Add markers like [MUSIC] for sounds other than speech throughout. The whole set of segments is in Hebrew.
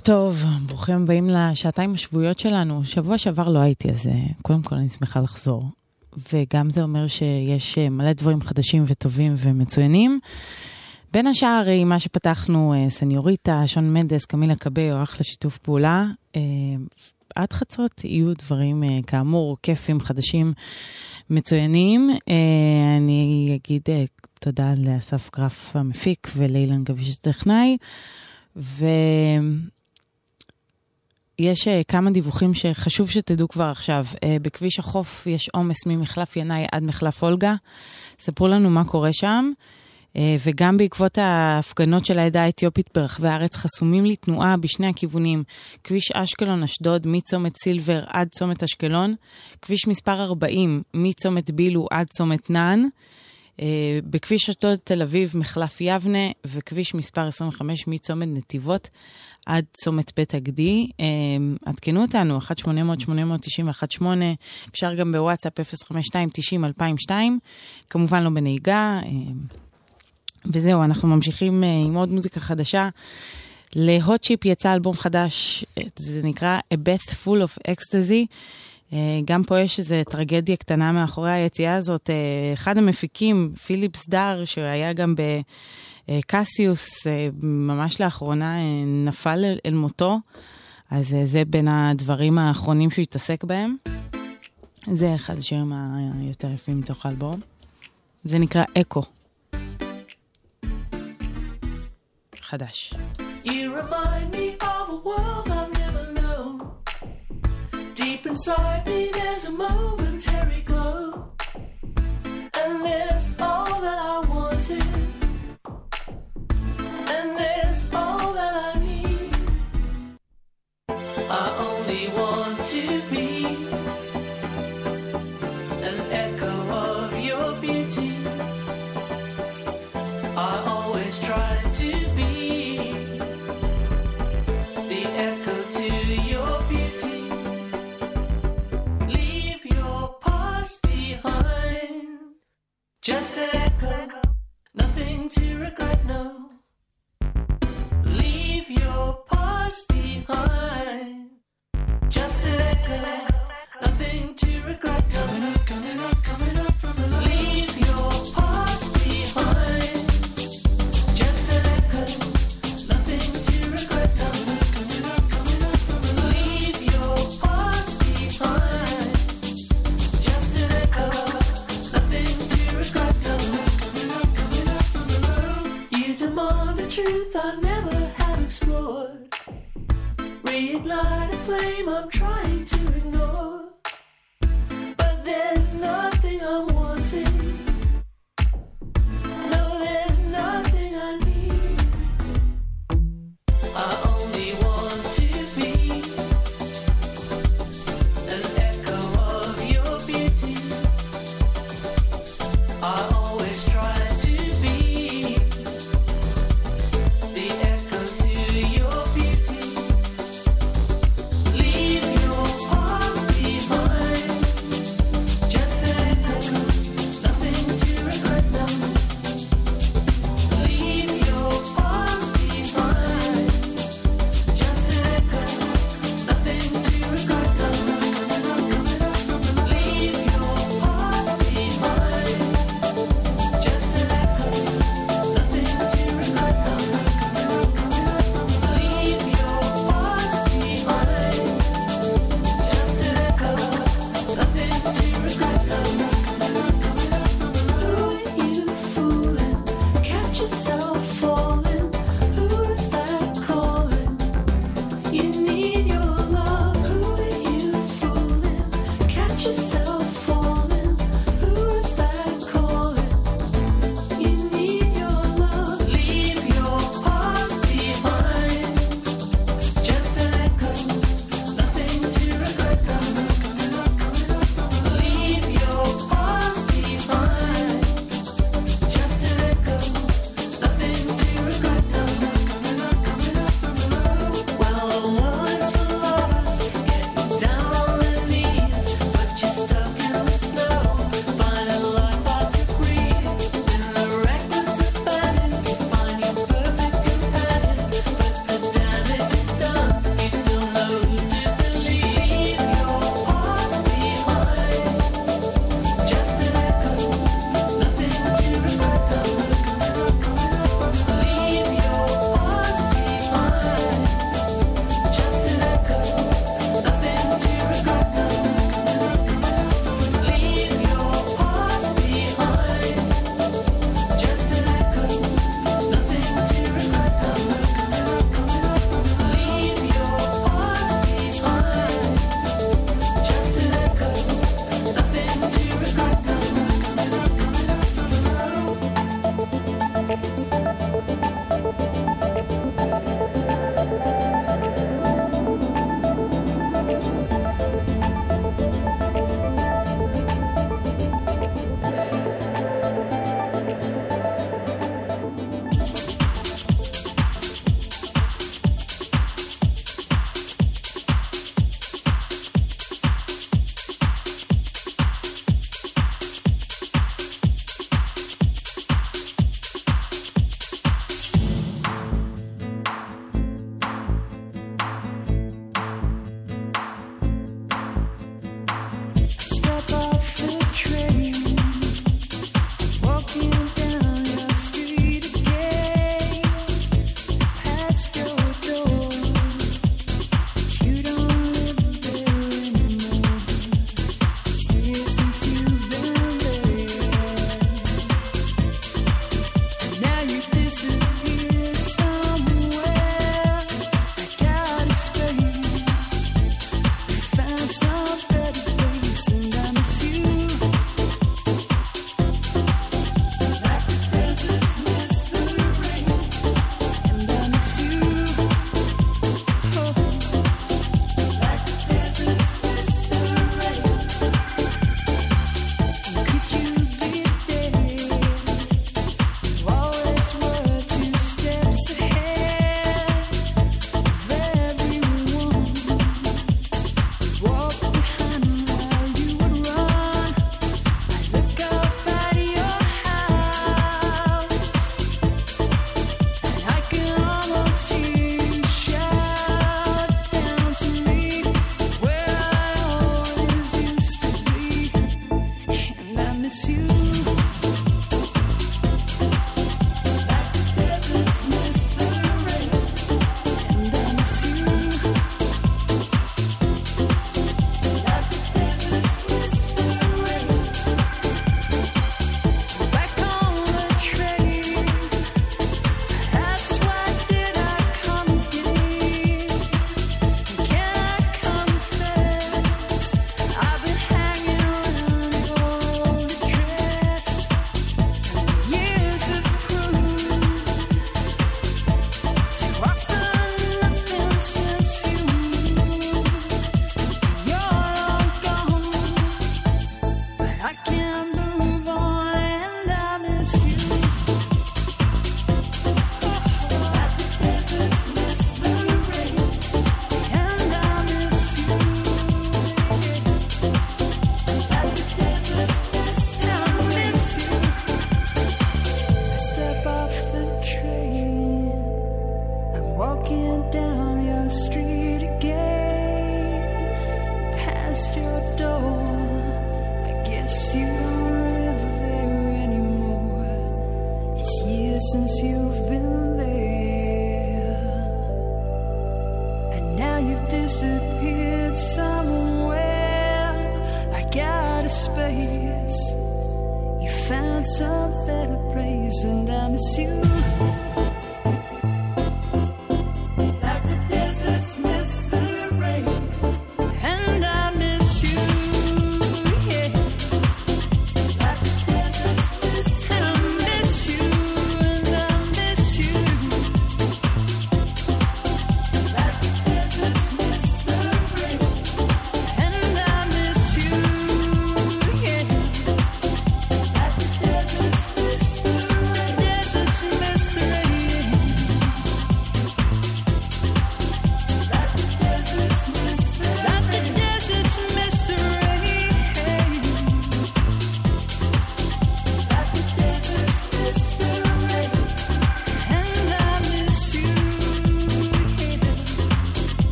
טוב, ברוכים הבאים לשעתיים השבועיות שלנו. שבוע שעבר לא הייתי, אז אה, קודם כל אני שמחה לחזור. וגם זה אומר שיש אה, מלא דברים חדשים וטובים ומצוינים. בין השאר, עם מה שפתחנו, אה, סניוריטה, שון מנדס, קמילה קבאו, אחלה שיתוף פעולה. אה, עד חצות יהיו דברים, אה, כאמור, כיפים, חדשים, מצוינים. אה, אני אגיד אה, תודה לאסף גרף המפיק ולאילן גביש הטכנאי. ויש אה, כמה דיווחים שחשוב שתדעו כבר עכשיו. אה, בכביש החוף יש עומס ממחלף ינאי עד מחלף אולגה. ספרו לנו מה קורה שם. אה, וגם בעקבות ההפגנות של העדה האתיופית ברחבי הארץ חסומים לתנועה בשני הכיוונים. כביש אשקלון-אשדוד מצומת סילבר עד צומת אשקלון. כביש מספר 40 מצומת בילו עד צומת נען. אה, בכביש אשדוד תל אביב מחלף יבנה וכביש מספר 25 מצומת נתיבות עד צומת בית הגדי. אה, עדכנו אותנו, 1-800-890-18, אפשר גם בוואטסאפ 052-90-2002, כמובן לא בנהיגה. אה, וזהו, אנחנו ממשיכים עם עוד מוזיקה חדשה. להוט צ'יפ יצא אלבום חדש, זה נקרא A Bath Full of Ecstasy. אה, גם פה יש איזו טרגדיה קטנה מאחורי היציאה הזאת. אה, אחד המפיקים, פיליפ סדר, שהיה גם בקסיוס, אה, ממש לאחרונה נפל אל, מותו. אז זה בין הדברים האחרונים שהוא התעסק בהם. זה אחד השירים היותר יפים מתוך האלבום. זה נקרא אקו. חדש. You remind me inside me, there's a momentary glow. And there's all that I wanted. And there's all that I need. I only want to be past behind. Just an nothing to regret. Coming up, coming up, coming up from below. Leave your past behind. Just to regret. Coming up, coming up from below. Leave your past behind. Just an echo, nothing to regret, no. Coming up, coming up from below. You demand a truth I never. Reignite a flame I'm trying to ignore. But there's nothing I'm wanting.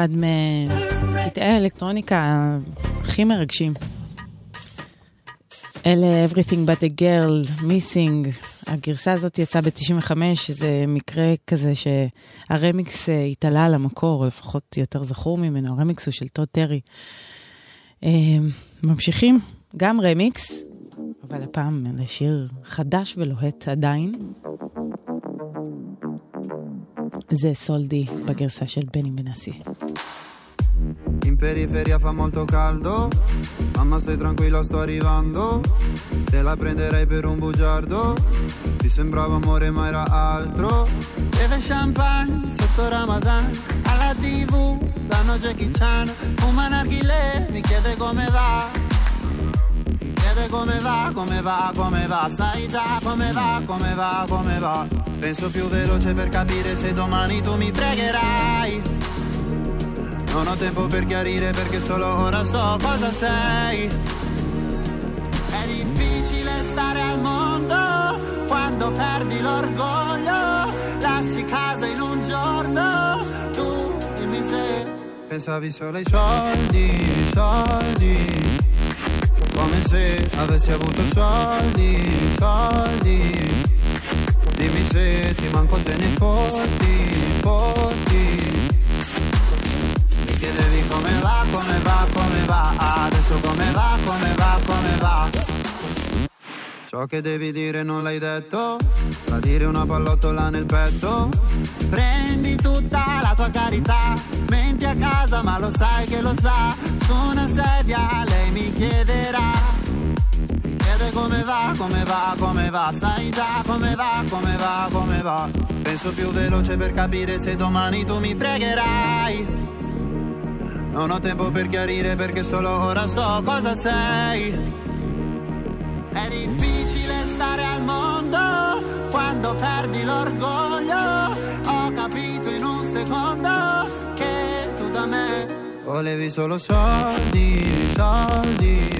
אחד מקטעי האלקטרוניקה הכי מרגשים. אלה Everything But a Girl, Missing. הגרסה הזאת יצאה ב-95, זה מקרה כזה שהרמיקס אה, התעלה על המקור, או לפחות יותר זכור ממנו, הרמיקס הוא של טוד טרי. אה, ממשיכים, גם רמיקס, אבל הפעם לשיר חדש ולוהט עדיין. זה סולדי בגרסה של בני בנסי. In periferia fa molto caldo, mamma stai tranquilla sto arrivando, te la prenderei per un bugiardo, ti sembrava amore ma era altro. Beve champagne sotto Ramadan, alla tv danno Jackie Chan, fuma narghile, mi chiede come va. Mi chiede come va, come va, come va, sai già come va, come va, come va. Penso più veloce per capire se domani tu mi fregherai. Non ho tempo per chiarire perché solo ora so cosa sei. È difficile stare al mondo quando perdi l'orgoglio. Lasci casa in un giorno. Tu dimmi se pensavi solo ai soldi, soldi. Come se avessi avuto soldi, soldi. Dimmi se ti manco te ne fotti. Mi chiedevi come va, come va, come va. Adesso come va, come va, come va. Ciò che devi dire non l'hai detto. Tradire una pallottola nel petto. Prendi tutta la tua carità. Menti a casa ma lo sai che lo sa. Su una sedia lei mi chiederà come va, come va, come va? Sai già come va, come va, come va? Penso più veloce per capire se domani tu mi fregherai. Non ho tempo per chiarire perché solo ora so cosa sei. È difficile stare al mondo quando perdi l'orgoglio. Ho capito in un secondo che tu da me Volevi solo soldi, soldi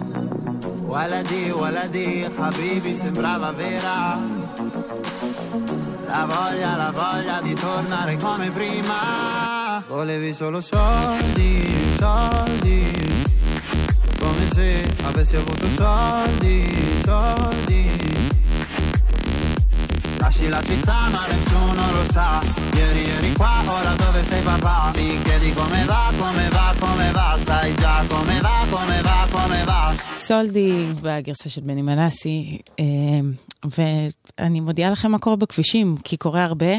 Waladi, waladi, habibi sembrava vera. La voglia, la voglia di tornare come prima. Volevi solo soldi, soldi. Come se avessi avuto soldi, soldi Lasci la città ma nessuno lo sa. Ieri eri qua, ora dove sei papà? Mi chiedi come va, come va, come va? Sai già come va, come va, come va. סולדי והגרסה של בני מנסי, אה, ואני מודיעה לכם מה קורה בכבישים, כי קורה הרבה,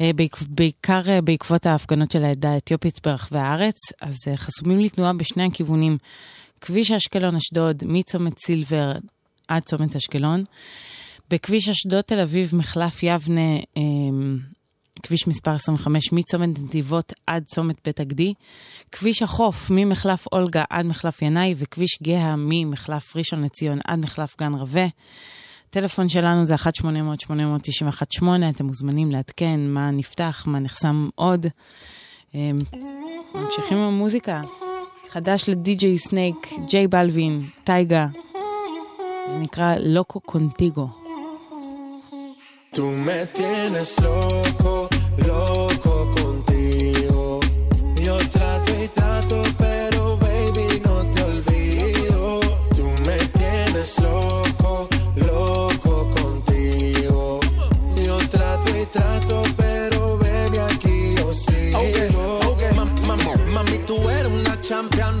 אה, בעיקר אה, בעקבות ההפגנות של העדה האתיופית ברחבי הארץ, אז חסומים לתנועה בשני הכיוונים, כביש אשקלון-אשדוד, מצומת סילבר עד צומת אשקלון, בכביש אשדוד תל אביב, מחלף יבנה, אה, כביש מספר 25 מצומת נתיבות עד צומת בית הגדי, כביש החוף ממחלף אולגה עד מחלף ינאי וכביש גאה ממחלף ראשון לציון עד מחלף גן רווה. הטלפון שלנו זה 1-800-891-8, אתם מוזמנים לעדכן מה נפתח, מה נחסם עוד. אמ, ממשיכים עם המוזיקה. חדש לדי.ג'יי סנייק, ג'יי בלווין, טייגה. זה נקרא לוקו קונטיגו. Tú me tienes loco, loco contigo. Yo trato y trato, pero baby no te olvido. Tú me tienes loco, loco contigo. Yo trato y trato, pero baby aquí yo sigo. Mami, mami, tú eres una champion,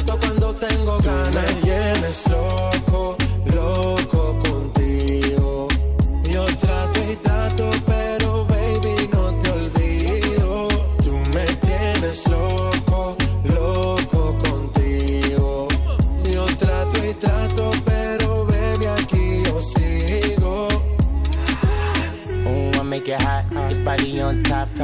noto cuando tengo ganas. Y en slow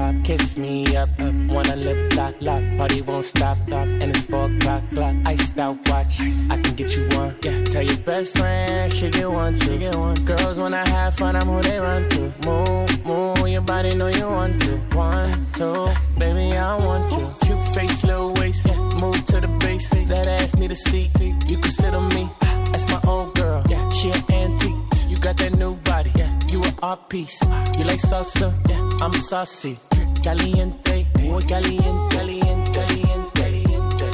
top. Kiss me up, up. Wanna lip lock, lock. Party won't stop, stop. And it's four o'clock, clock. Iced out watch. I can get you one. Yeah. Tell your best friend she get one, she get one. Girls when I have fun, I'm who they run to. Move, move. Your body know you want to. One, two, baby I want you. Cute face, little waist. Yeah. Move to the basics. That ass need a seat. You can sit on me. That's my old girl. Yeah. She an antique. You got that new body. Yeah. You an art piece. You like salsa? Yeah. I'm saucy. Caliente. Muy caliente. Caliente. Caliente.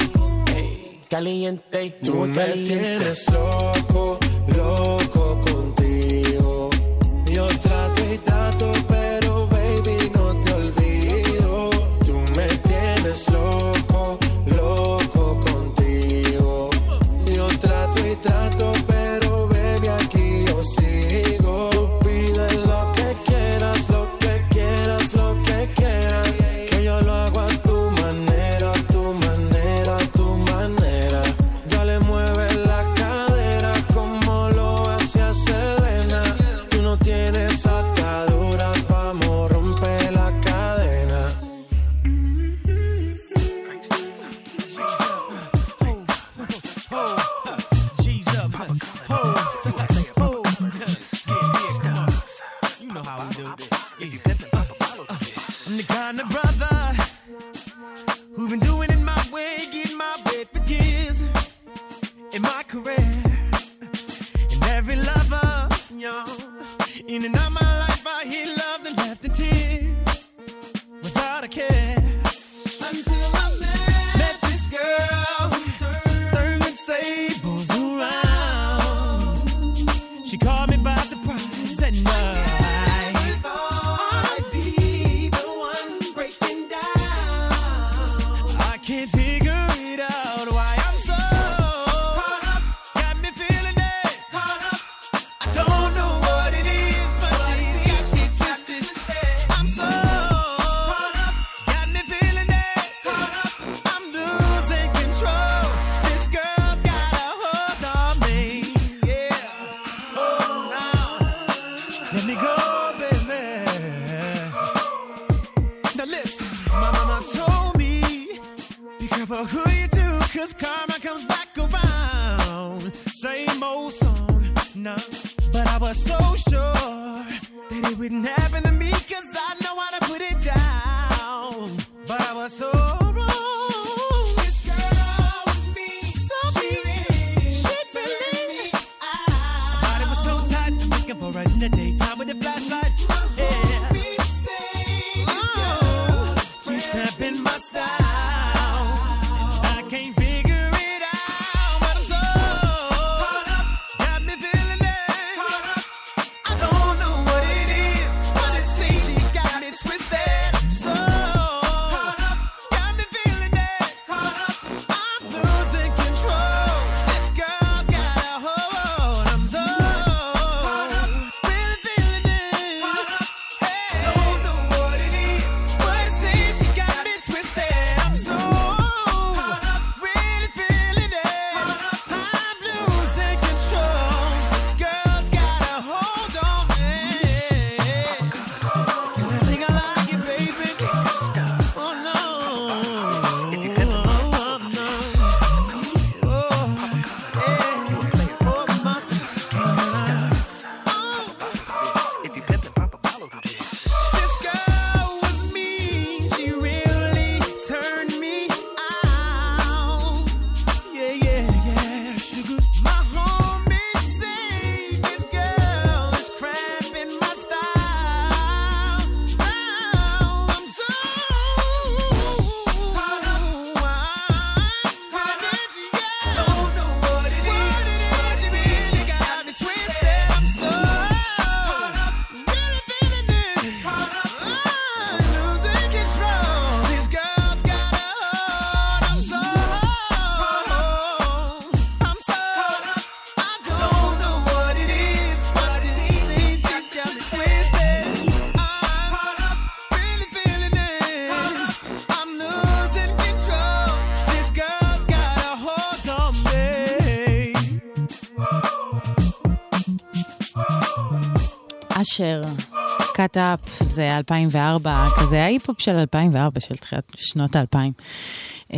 Hey. Caliente. Tú muy me tienes loco, loco contigo. Yo trato y trato, my mama told me, be careful who you do, cause karma comes back around. Same old song, no. But I was so sure that it wouldn't happen to me, cause I know how to put it down. But I was so up, זה 2004, כזה ההיפ-הופ של 2004, של תחילת שנות ה-2000.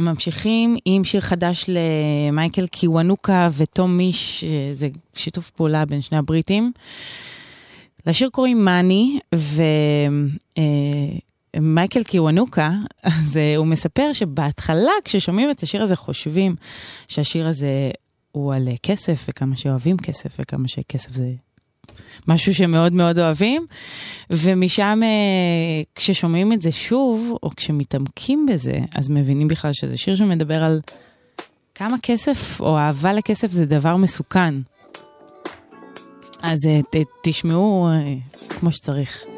ממשיכים עם שיר חדש למייקל קיוונוקה וטום מיש, אה, זה שיתוף פעולה בין שני הבריטים. לשיר קוראים מאני, ומייקל קיוונוקה, [LAUGHS] אז אה, הוא מספר שבהתחלה כששומעים את השיר הזה חושבים שהשיר הזה הוא על אה, כסף, וכמה שאוהבים כסף, וכמה שכסף זה משהו שמאוד מאוד אוהבים, ומשם אה, כששומעים את זה שוב, או כשמתעמקים בזה, אז מבינים בכלל שזה שיר שמדבר על כמה כסף או אהבה לכסף זה דבר מסוכן. אז אה, ת, תשמעו אה, כמו שצריך.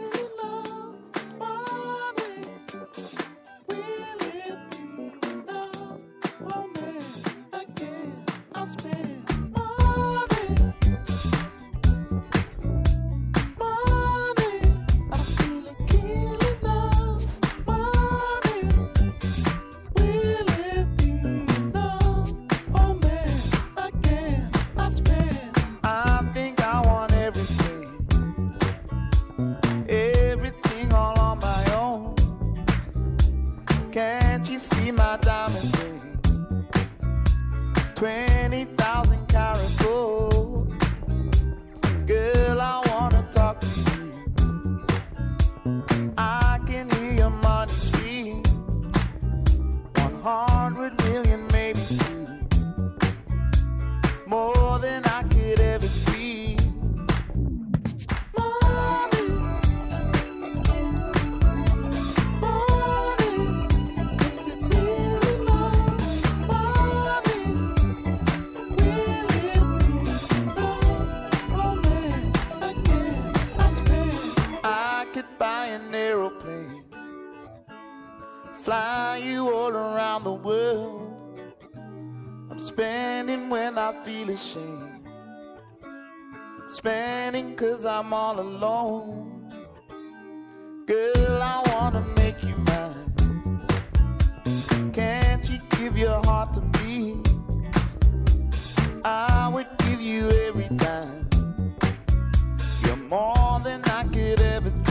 Feel ashamed. Spending cause I'm all alone. Girl, I wanna make you mine. Can't you give your heart to me? I would give you every dime. You're more than I could ever dream.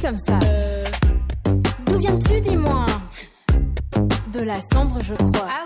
Comme ça. D'où viens-tu, dis-moi? De la cendre, je crois. Ah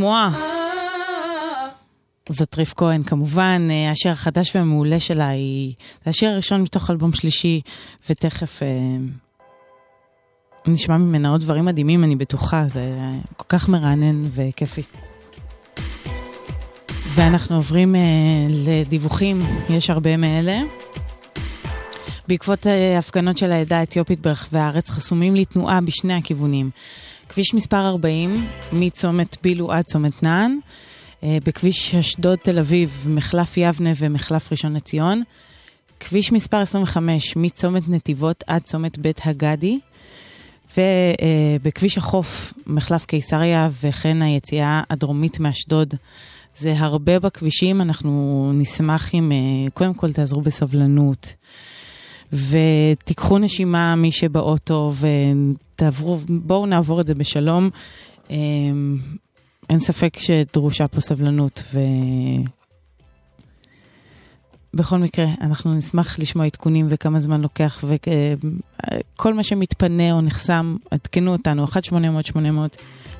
מואה. זאת ריף כהן כמובן, אה, השיר החדש והמעולה שלה היא... זה השיר הראשון מתוך אלבום שלישי, ותכף אה, נשמע ממנה עוד דברים מדהימים, אני בטוחה, זה כל כך מרענן וכיפי. ואנחנו עוברים אה, לדיווחים, יש הרבה מאלה. בעקבות אה, הפגנות של העדה האתיופית ברחבי הארץ חסומים לתנועה בשני הכיוונים. כביש מספר 40, מצומת בילו עד צומת נען, אה, בכביש אשדוד תל אביב, מחלף יבנה ומחלף ראשון לציון, כביש מספר 25, מצומת נתיבות עד צומת בית הגדי, ובכביש החוף, מחלף קיסריה וכן היציאה הדרומית מאשדוד. זה הרבה בכבישים, אנחנו נשמח אם אה, קודם כל תעזרו בסבלנות. ותיקחו נשימה מי שבאוטו ותעברו, בואו נעבור את זה בשלום. אה, אין ספק שדרושה פה סבלנות ו... בכל מקרה, אנחנו נשמח לשמוע עדכונים וכמה זמן לוקח וכל מה שמתפנה או נחסם, עדכנו אותנו, 1-800-800.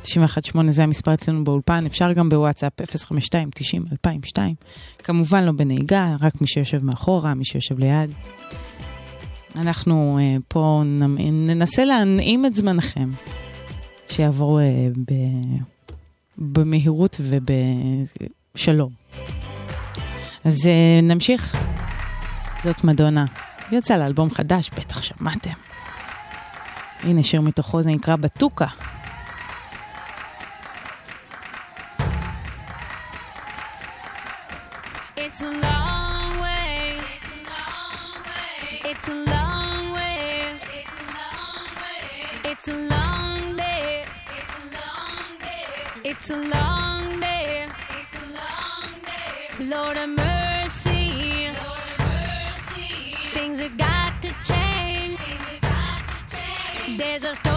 918 זה המספר אצלנו באולפן, אפשר גם בוואטסאפ 052-90-2002. כמובן לא בנהיגה, רק מי שיושב מאחורה, מי שיושב ליד. אנחנו uh, פה ננסה להנעים את זמנכם, שיעבור uh, ב... במהירות ובשלום. אז uh, נמשיך. זאת מדונה. יצא לאלבום חדש, בטח שמעתם. הנה שיר מתוכו, זה נקרא בטוקה. Jesus.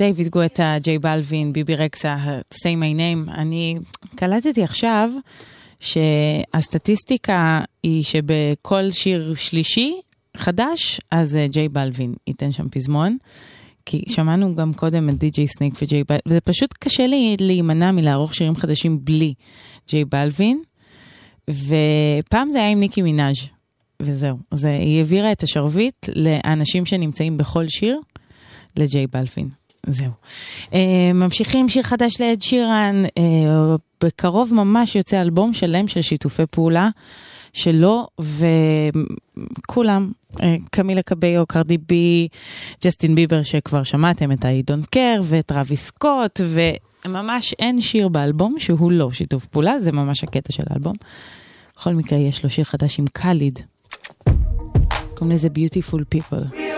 דייוויד גואטה, ג'יי בלווין, ביבי רקסה, say my name. אני קלטתי עכשיו שהסטטיסטיקה היא שבכל שיר שלישי חדש, אז אה, ג'יי בלווין ייתן שם פזמון. כי שמענו גם קודם את די.ג'יי סניק וג'יי בלווין, וזה פשוט קשה לי להימנע מלערוך שירים חדשים בלי ג'יי בלווין. ופעם זה היה עם ניקי מנאז' וזהו. זה, היא העבירה את השרביט לאנשים שנמצאים בכל שיר לג'יי בלווין. זהו. Uh, ממשיכים שיר חדש לאד שירן, uh, בקרוב ממש יוצא אלבום שלם של שיתופי פעולה שלו וכולם, uh, קמילה קביו, קרדי בי, ג'סטין ביבר שכבר שמעתם את ה-I Don't Care ואת רבי סקוט וממש אין שיר באלבום שהוא לא שיתוף פעולה, זה ממש הקטע של האלבום. בכל מקרה יש לו שיר חדש עם קאליד, קוראים לזה Beautiful People.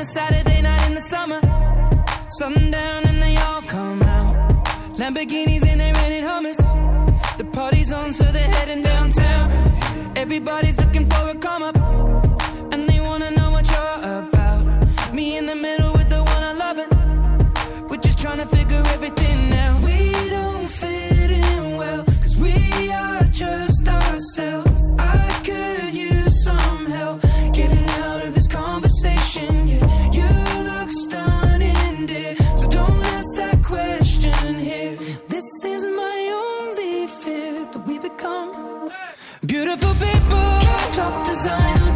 a Saturday night in the summer. Sundown and they all come out. Lamborghinis and they rented hummus. The party's on, so they're heading downtown. Everybody's looking for a come up. beautiful people, top designer.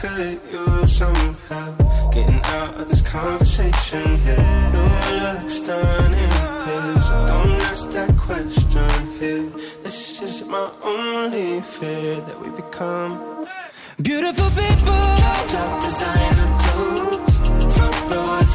could use some help getting out of this conversation here. Your looks done in this. Don't ask that question here. This is my only fear that we become beautiful people. Top, top designer clothes, front row.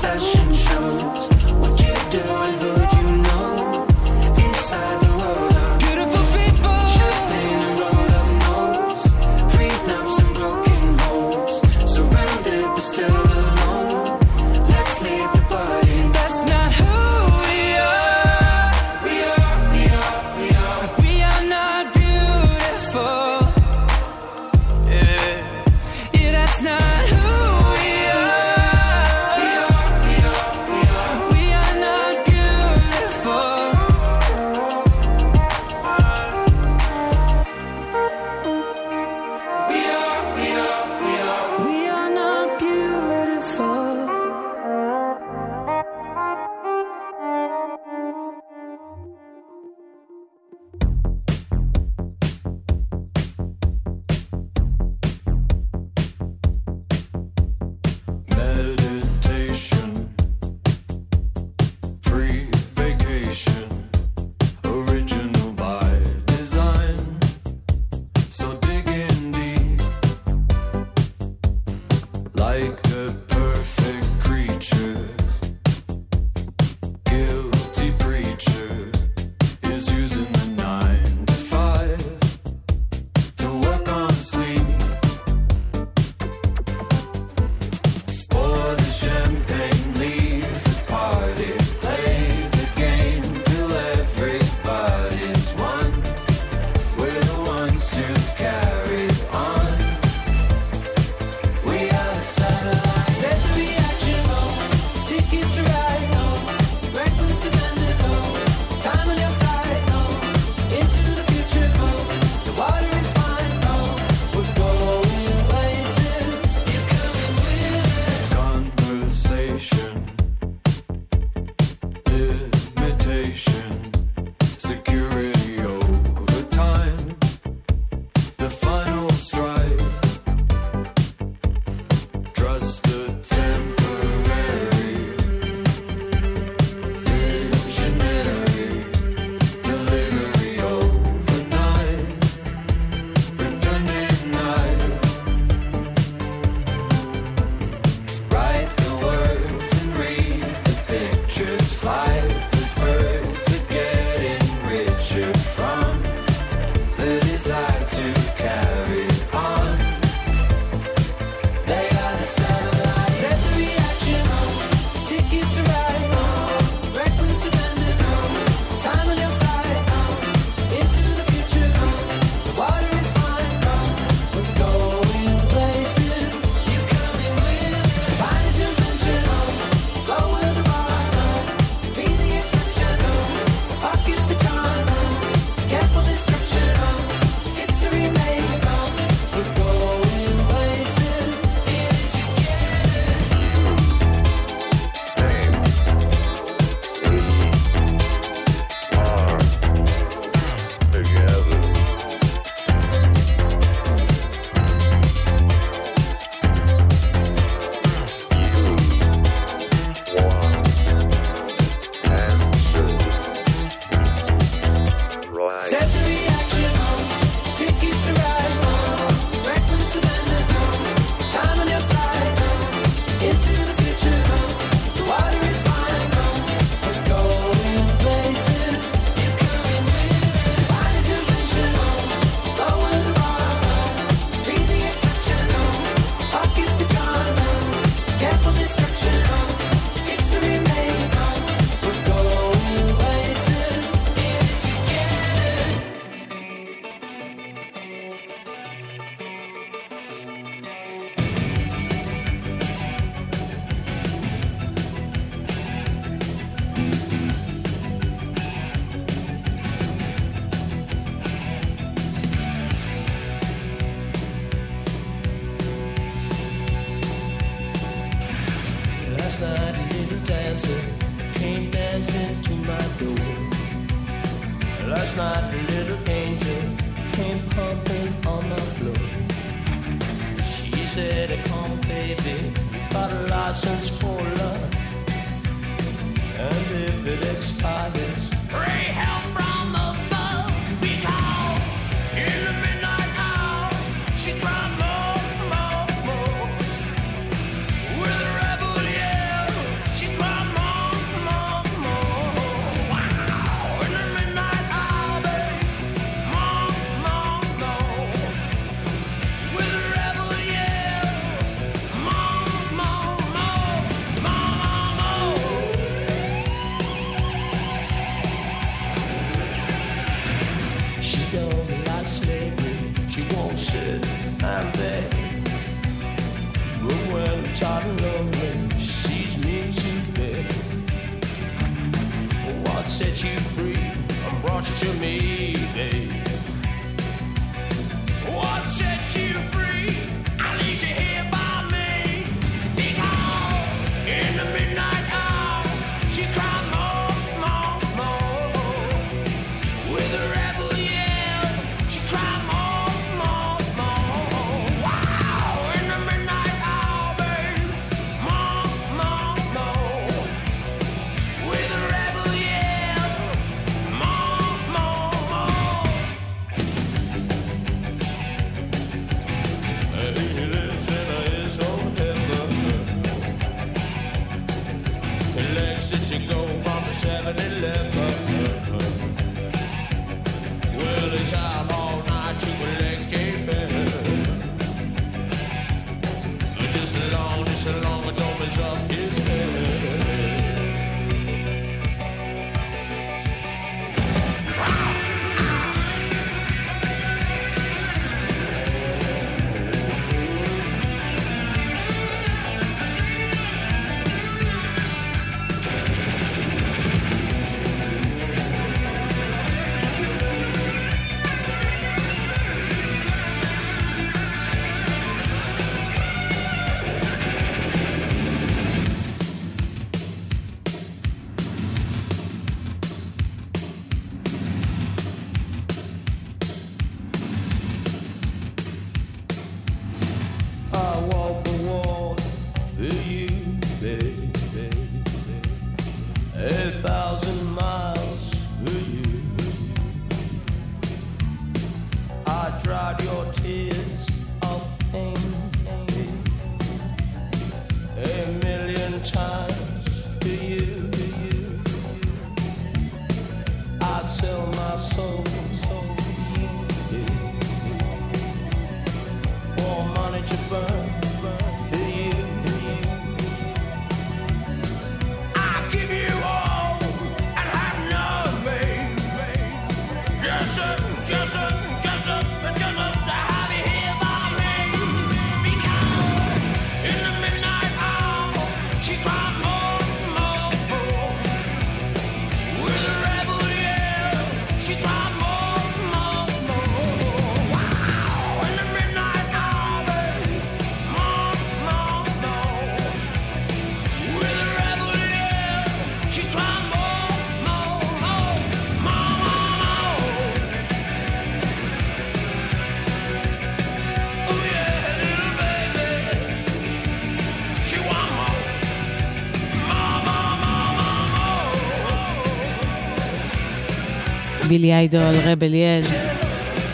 בילי איידול, רבל יל,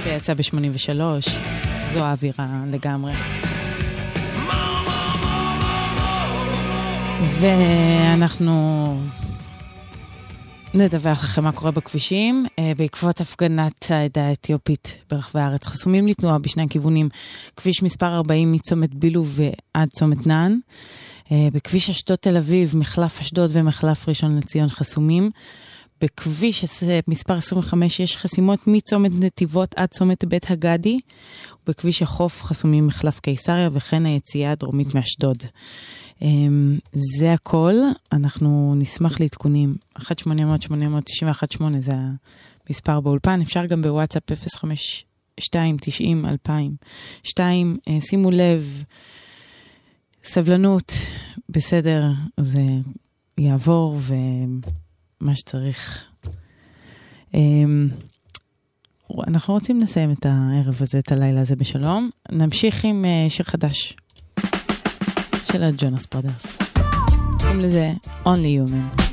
שיצא ב-83, זו האווירה לגמרי. ואנחנו נדווח לכם מה קורה בכבישים. אה, בעקבות הפגנת העדה האתיופית ברחבי הארץ, חסומים לתנועה בשני הכיוונים, כביש מספר 40 מצומת בילו ועד צומת נען. אה, בכביש אשדוד תל אביב, מחלף אשדוד ומחלף ראשון לציון חסומים. בכביש אה, מספר 25 יש חסימות מצומת נתיבות עד צומת בית הגדי, ובכביש החוף חסומים מחלף קיסריה וכן היציאה הדרומית מאשדוד. אמ, זה הכל, אנחנו נשמח לעדכונים. 1-800-891-8 זה המספר באולפן, אפשר גם בוואטסאפ 05-290-2000. 2. אה, שימו לב, סבלנות, בסדר, זה יעבור ו... מה שצריך. אמ, אנחנו רוצים לסיים את הערב הזה, את הלילה הזה בשלום. נמשיך עם אה, שיר חדש של הג'ונס ברודרס. קוראים לזה Only Human.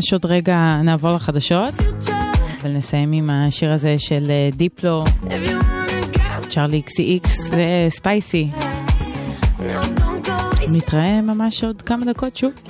ממש עוד רגע נעבור לחדשות, אבל נסיים עם השיר הזה של אה, דיפלו, צ'ארלי אקסי איקס, זה ספייסי. נתראה ממש עוד כמה דקות שוב.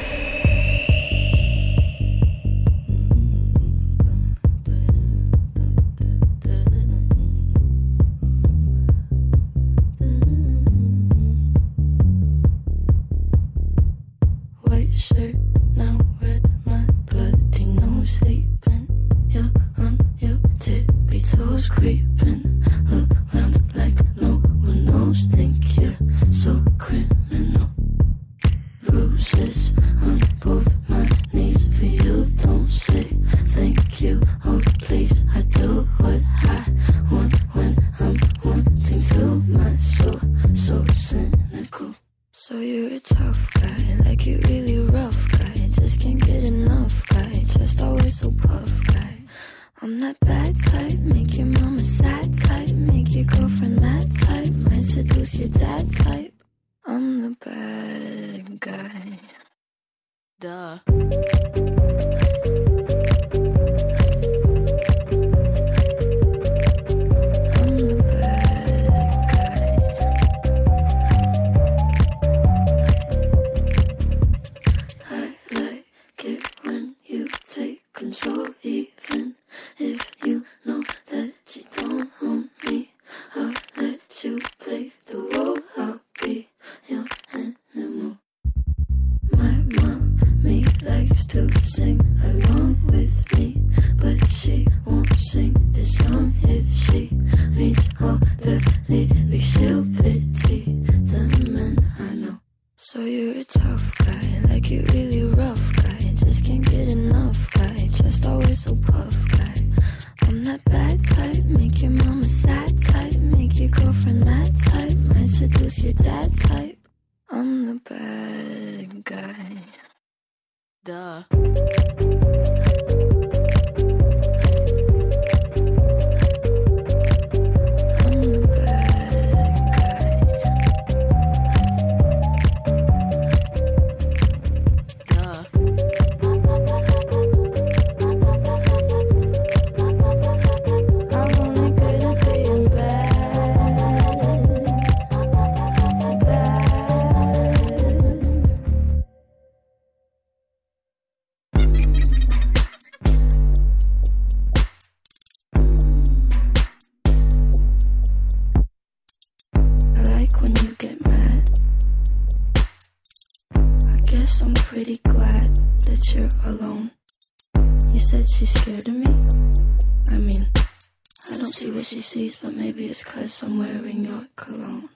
What she sees, but maybe it's cause I'm wearing your cologne.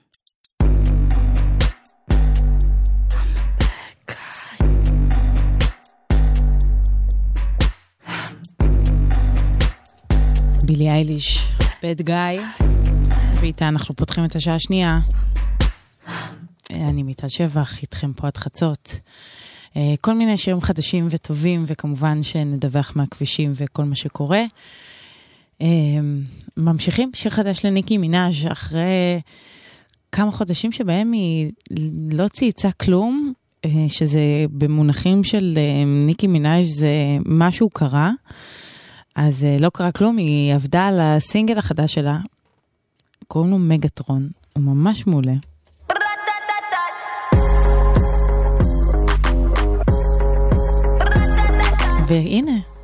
בילי אייליש, בד גיא, ואיתה אנחנו פותחים את השעה השנייה. אני מיטל שבח, איתכם פה עד חצות. אה, כל מיני שירים חדשים וטובים, וכמובן שנדווח מהכבישים וכל מה שקורה. אה, ממשיכים, שיר חדש לניקי מנאז' אחרי כמה חודשים שבהם היא לא צייצה כלום, אה, שזה במונחים של אה, ניקי מנאז' זה משהו קרה. אז אה, לא קרה כלום, היא עבדה על הסינגל החדש שלה, קוראים לו מגטרון, הוא ממש מעולה. והנה,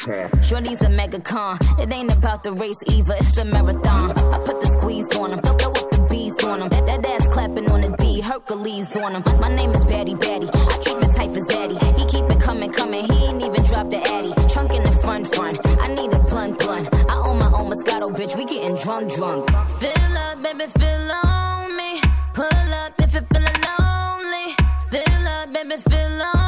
Megatron. Shorty's a megacon. It ain't about the race either, it's the marathon. I put the squeeze on him, throw up the bees on him. That, that ass clapping on the D, Hercules on him. My name is Batty Batty. I keep it tight for Zaddy. He keep it coming, coming. He ain't even dropped the Addy. Trunk in the front, front. I need a blunt, blunt. I own my own Moscato bitch, we getting drunk, drunk. Fill up, baby, fill on me. Pull up if you feeling lonely. Fill up, baby, fill on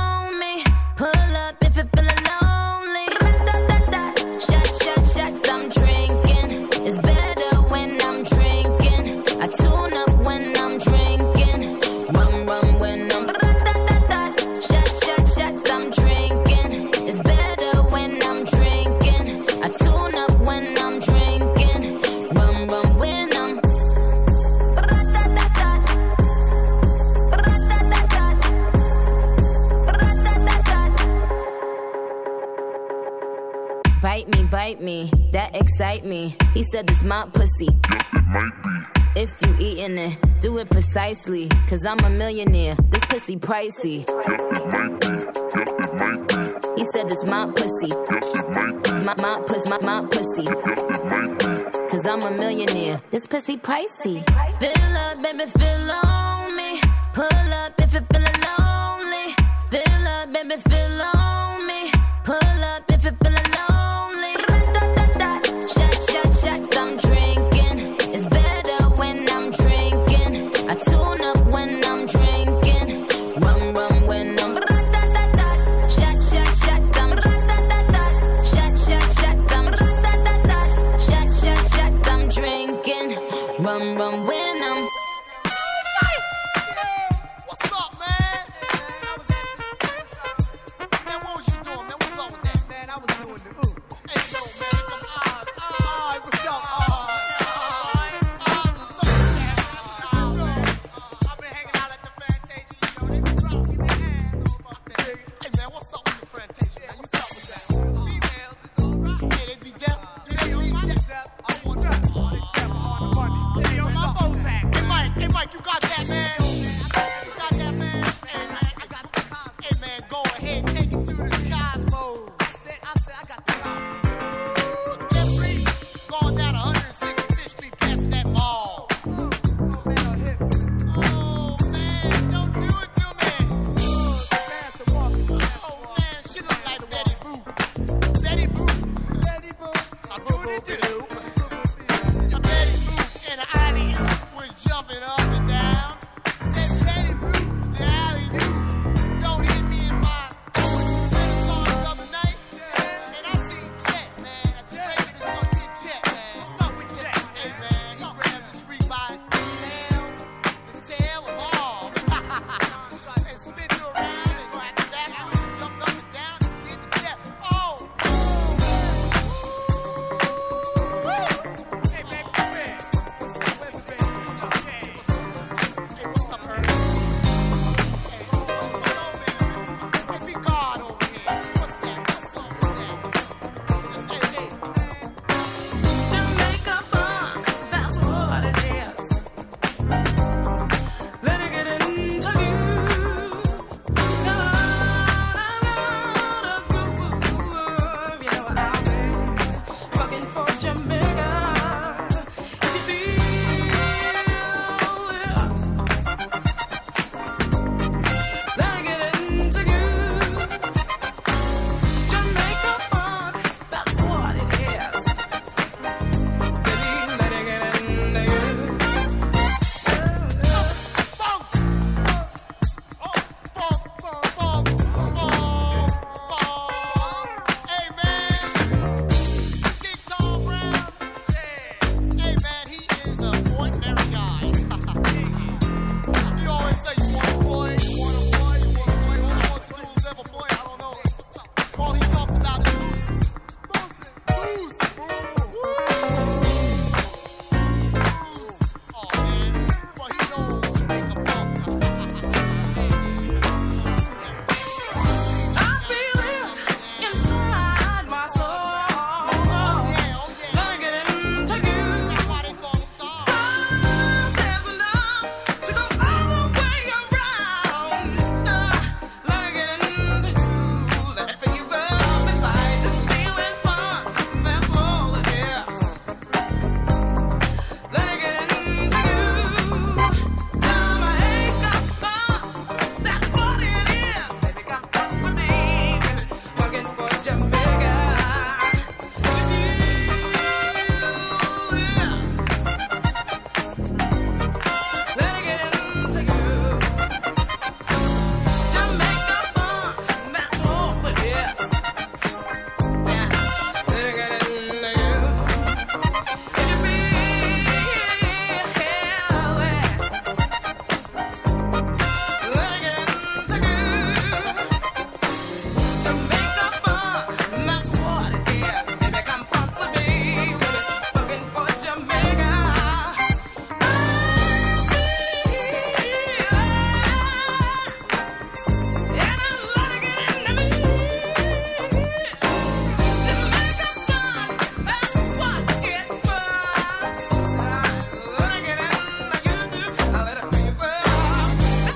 that excite me. He said this my pussy. it might be. If you eating it, do it precisely. Cause I'm a millionaire, this pussy pricey. He said this my pussy. My, my pussy, my, my pussy. Cause I'm a millionaire, this pussy pricey. Fill up, baby, fill on me. Pull up if you're feeling lonely. Fill up, baby, fill on me. Pull up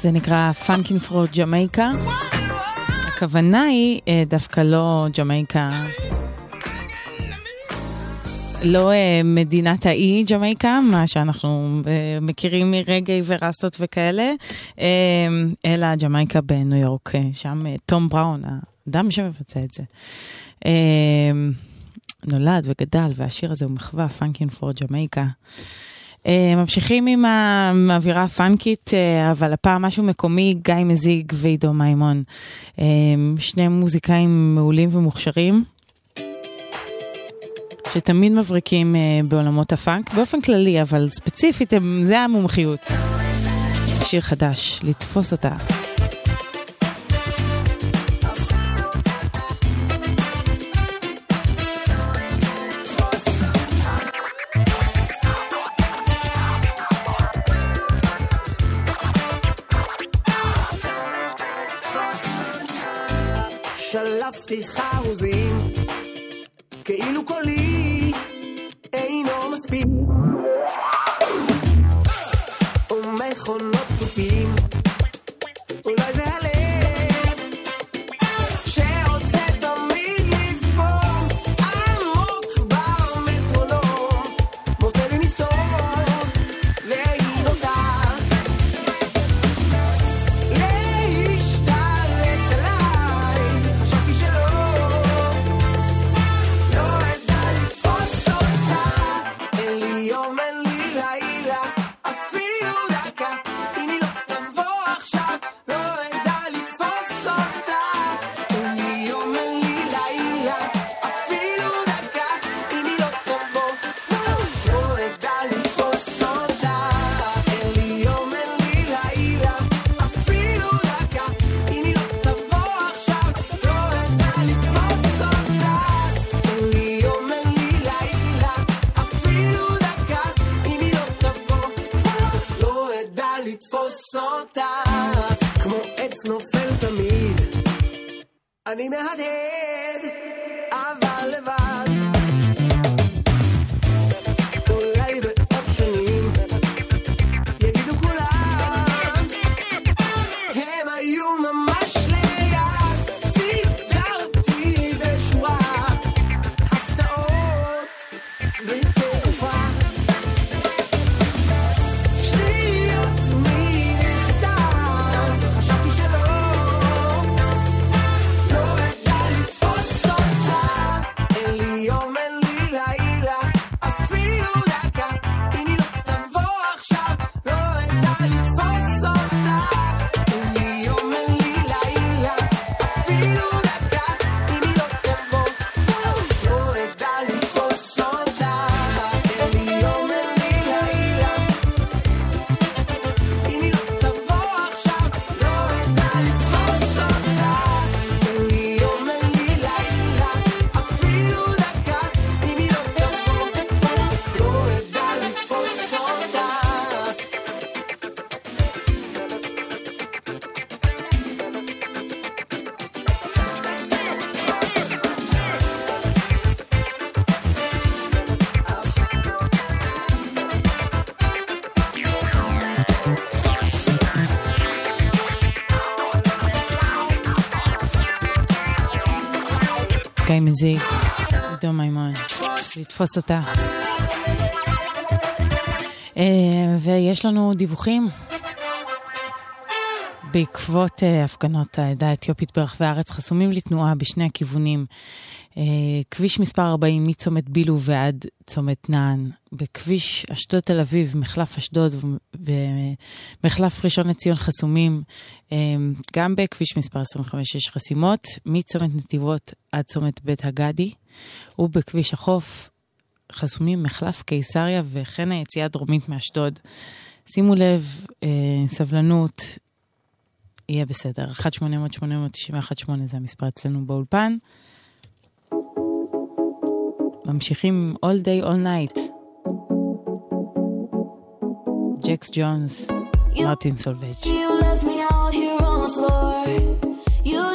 זה נקרא Funkin' for Jamaica. הכוונה היא אה, דווקא לא ג'מייקה, לא אה, מדינת האי ג'מייקה, מה שאנחנו אה, מכירים מרגאיי ורסטות וכאלה, אלא ג'מייקה בניו יורק, שם תום בראון, האדם שמבצע את זה. נולד וגדל, והשיר הזה הוא מחווה, Funkin' for Jamaica. אה, ממשיכים עם האווירה הפאנקית, אה, אבל הפעם משהו מקומי, גיא מזיג ועידו מימון. אה, שני מוזיקאים מעולים ומוכשרים, שתמיד מבריקים בעולמות הפאנק, באופן כללי, אבל ספציפית, זה המומחיות. שיר חדש, לתפוס אותה. שלפתי חרוזים, כאילו קולי אינו מספיק. ומכונות תופים, אולי זה מזיג, עידו מימון, לתפוס אותה. אה, ויש לנו דיווחים. בעקבות אה, הפגנות העדה האתיופית ברחבי הארץ חסומים לתנועה בשני הכיוונים. אה, כביש מספר 40 מצומת בילו ועד צומת נען. בכביש אשדוד תל אביב, מחלף אשדוד ומחלף ראשון לציון חסומים. אה, גם בכביש מספר 25 יש חסימות, מצומת נתיבות עד צומת בית הגדי. ובכביש החוף חסומים מחלף קיסריה וכן היציאה הדרומית מאשדוד. שימו לב, אה, סבלנות, יהיה בסדר. 1-800-891-8 זה המספר אצלנו באולפן. ממשיכים עם All Day All Night. ג'קס ג'ונס, מרטין סולבג'. You left me out here on the floor. You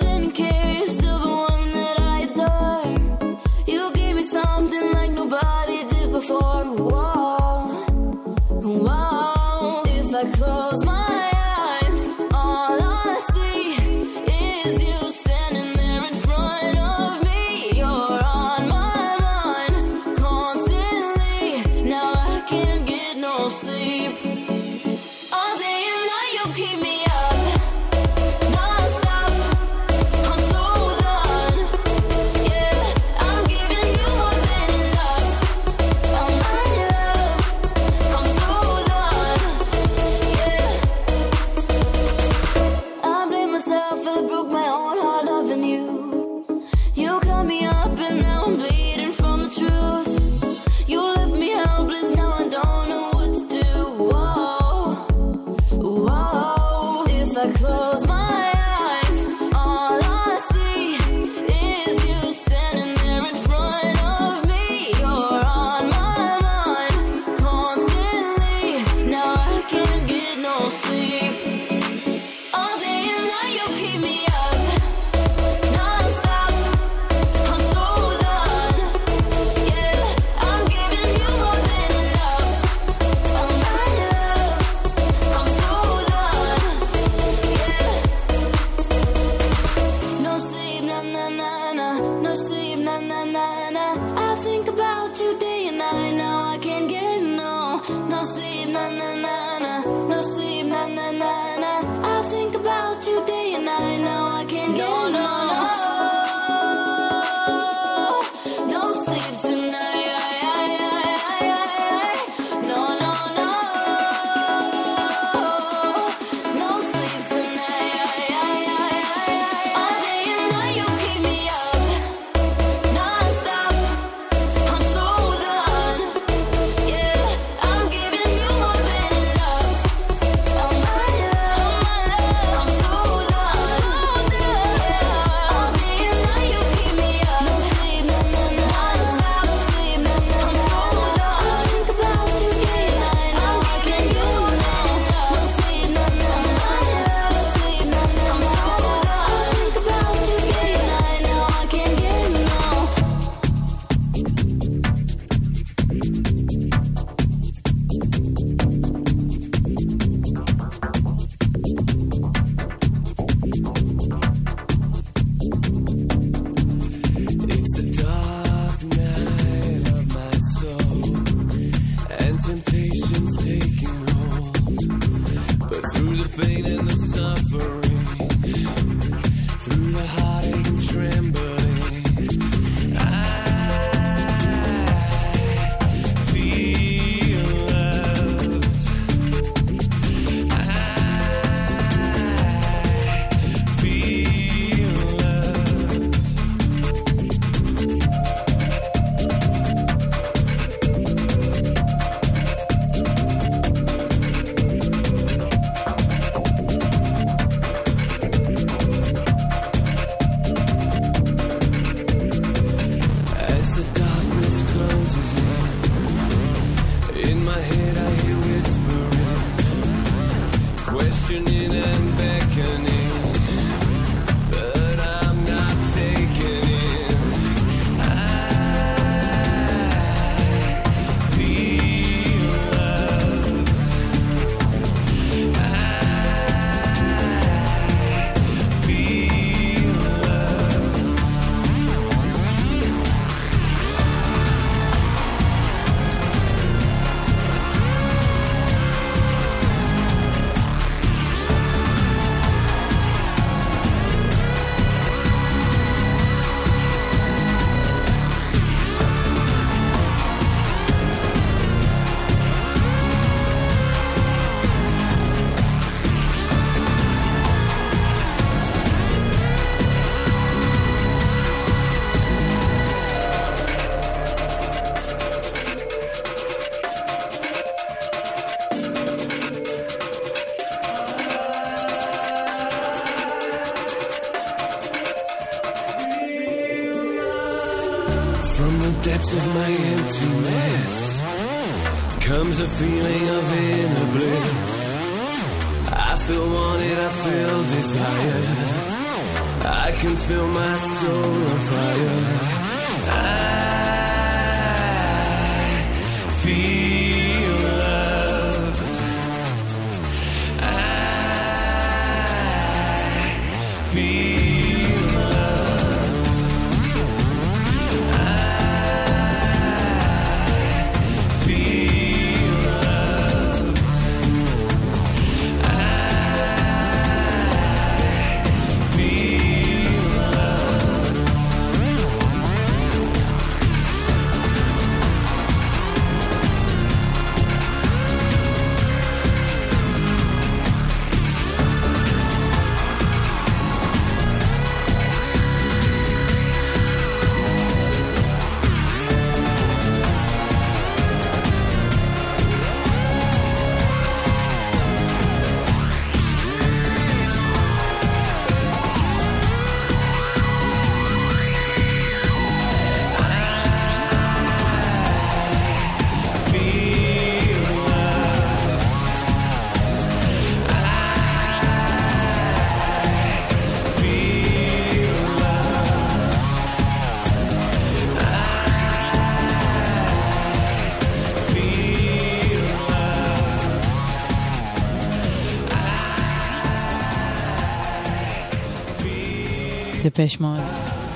Depeche Mode.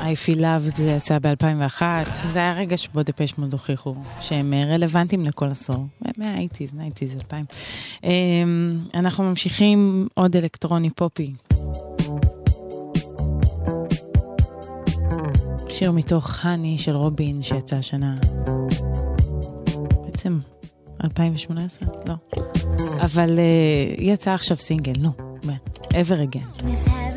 I feel loved זה יצא ב-2001, זה היה רגע שבו Depeche Mode הוכיחו שהם אה, רלוונטיים לכל עשור, מה eighties, nineties, אלפיים. אמ, אנחנו ממשיכים עוד אלקטרוני פופי. שיר מתוך Honey של רובין שיצא השנה. בעצם 2018? לא. אבל uh, יצא עכשיו סינגל, נו, no. ever again.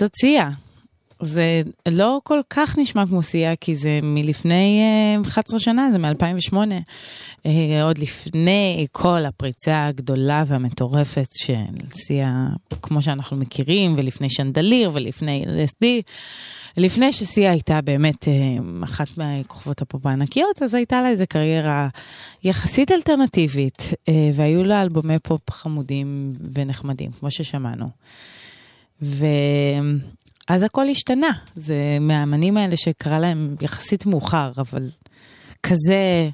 זאת סיה. זה לא כל כך נשמע כמו סיה, כי זה מלפני אה, 11 שנה, זה מ-2008. אה, עוד לפני כל הפריצה הגדולה והמטורפת של סיה, כמו שאנחנו מכירים, ולפני שנדליר ולפני LSD. לפני שסיה הייתה באמת אה, אחת מהכוכבות הפופ הענקיות, אז הייתה לה איזה קריירה יחסית אלטרנטיבית, אה, והיו לה אלבומי פופ חמודים ונחמדים, כמו ששמענו. ואז הכל השתנה, זה מהאמנים האלה שקרה להם יחסית מאוחר, אבל כזה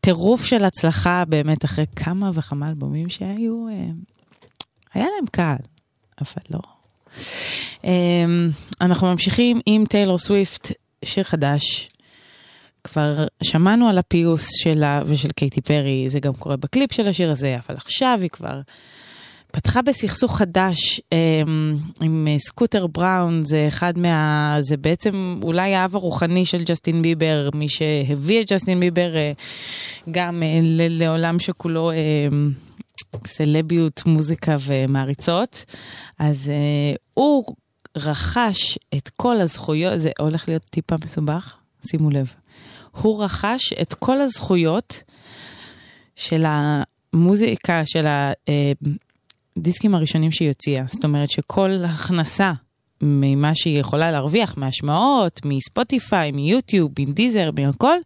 טירוף של הצלחה באמת אחרי כמה וכמה אלבומים שהיו, אה, היה להם קהל, אבל לא. אמ, אנחנו ממשיכים עם טיילור סוויפט, שיר חדש. כבר שמענו על הפיוס שלה ושל קייטי פרי, זה גם קורה בקליפ של השיר הזה, אבל עכשיו היא כבר פתחה בסכסוך חדש אמ, עם אה, סקוטר בראון, זה אחד מה... זה בעצם אולי האב הרוחני של ג'סטין ביבר, מי שהביא את ג'סטין ביבר אה, גם אה, לעולם שכולו... סלביות, מוזיקה ומעריצות. אז הוא רכש את כל הזכויות, זה הולך להיות טיפה מסובך, שימו לב. הוא רכש את כל הזכויות של המוזיקה, של הדיסקים הראשונים שהיא הוציאה. זאת אומרת שכל הכנסה ממה שהיא יכולה להרוויח, מהשמעות, מספוטיפיי, מיוטיוב, מדיזר, מהכל,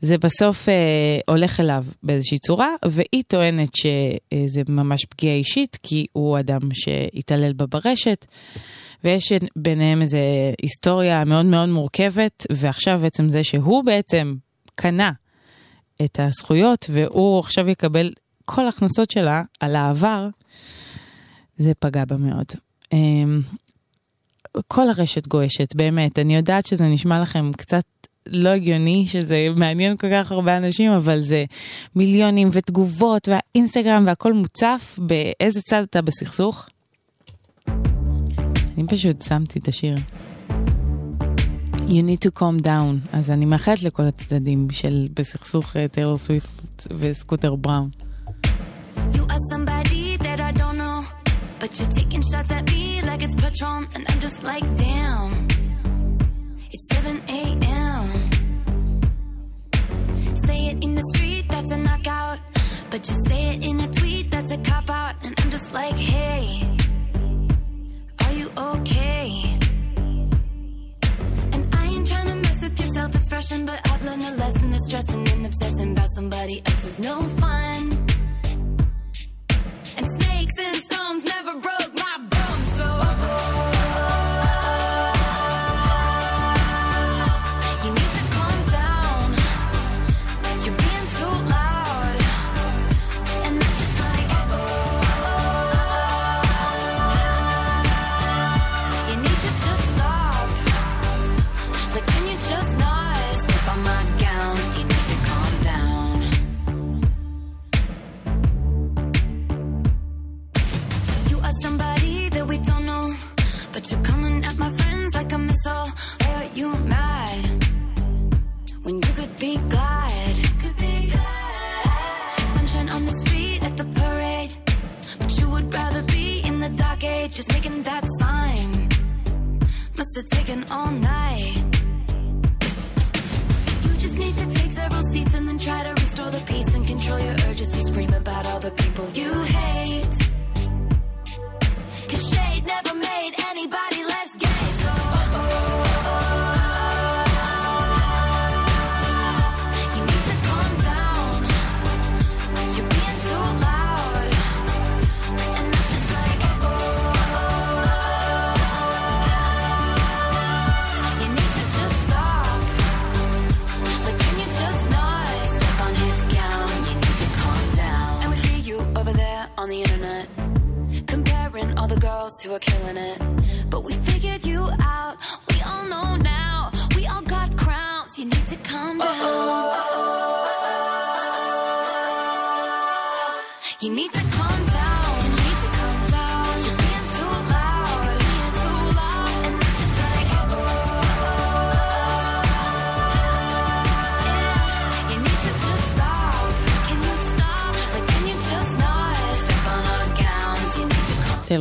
זה בסוף אה, הולך אליו באיזושהי צורה, והיא טוענת שזה ממש פגיעה אישית, כי הוא אדם שהתעלל בה ברשת, ויש ביניהם איזו היסטוריה מאוד מאוד מורכבת, ועכשיו בעצם זה שהוא בעצם קנה את הזכויות, והוא עכשיו יקבל כל ההכנסות שלה על העבר, זה פגע בה מאוד. אה, כל הרשת גועשת, באמת. אני יודעת שזה נשמע לכם קצת לא הגיוני, שזה מעניין כל כך הרבה אנשים, אבל זה מיליונים ותגובות והאינסטגרם והכל מוצף באיזה צד אתה בסכסוך. אני פשוט שמתי את השיר. You need to calm down, אז אני מאחלת לכל הצדדים של בסכסוך אה, טיילור סוויפט וסקוטר בראון. You are somebody that I don't know, but you're taking shots at me like it's Patron, and I'm just like, damn. It's 7 a.m. Say it in the street, that's a knockout. But you say it in a tweet, that's a cop out. And I'm just like, hey, are you okay? And I ain't trying to mess with your self expression, but I've learned a lesson that stressing and obsessing about somebody else is no fun. And snakes and stones never broke taking on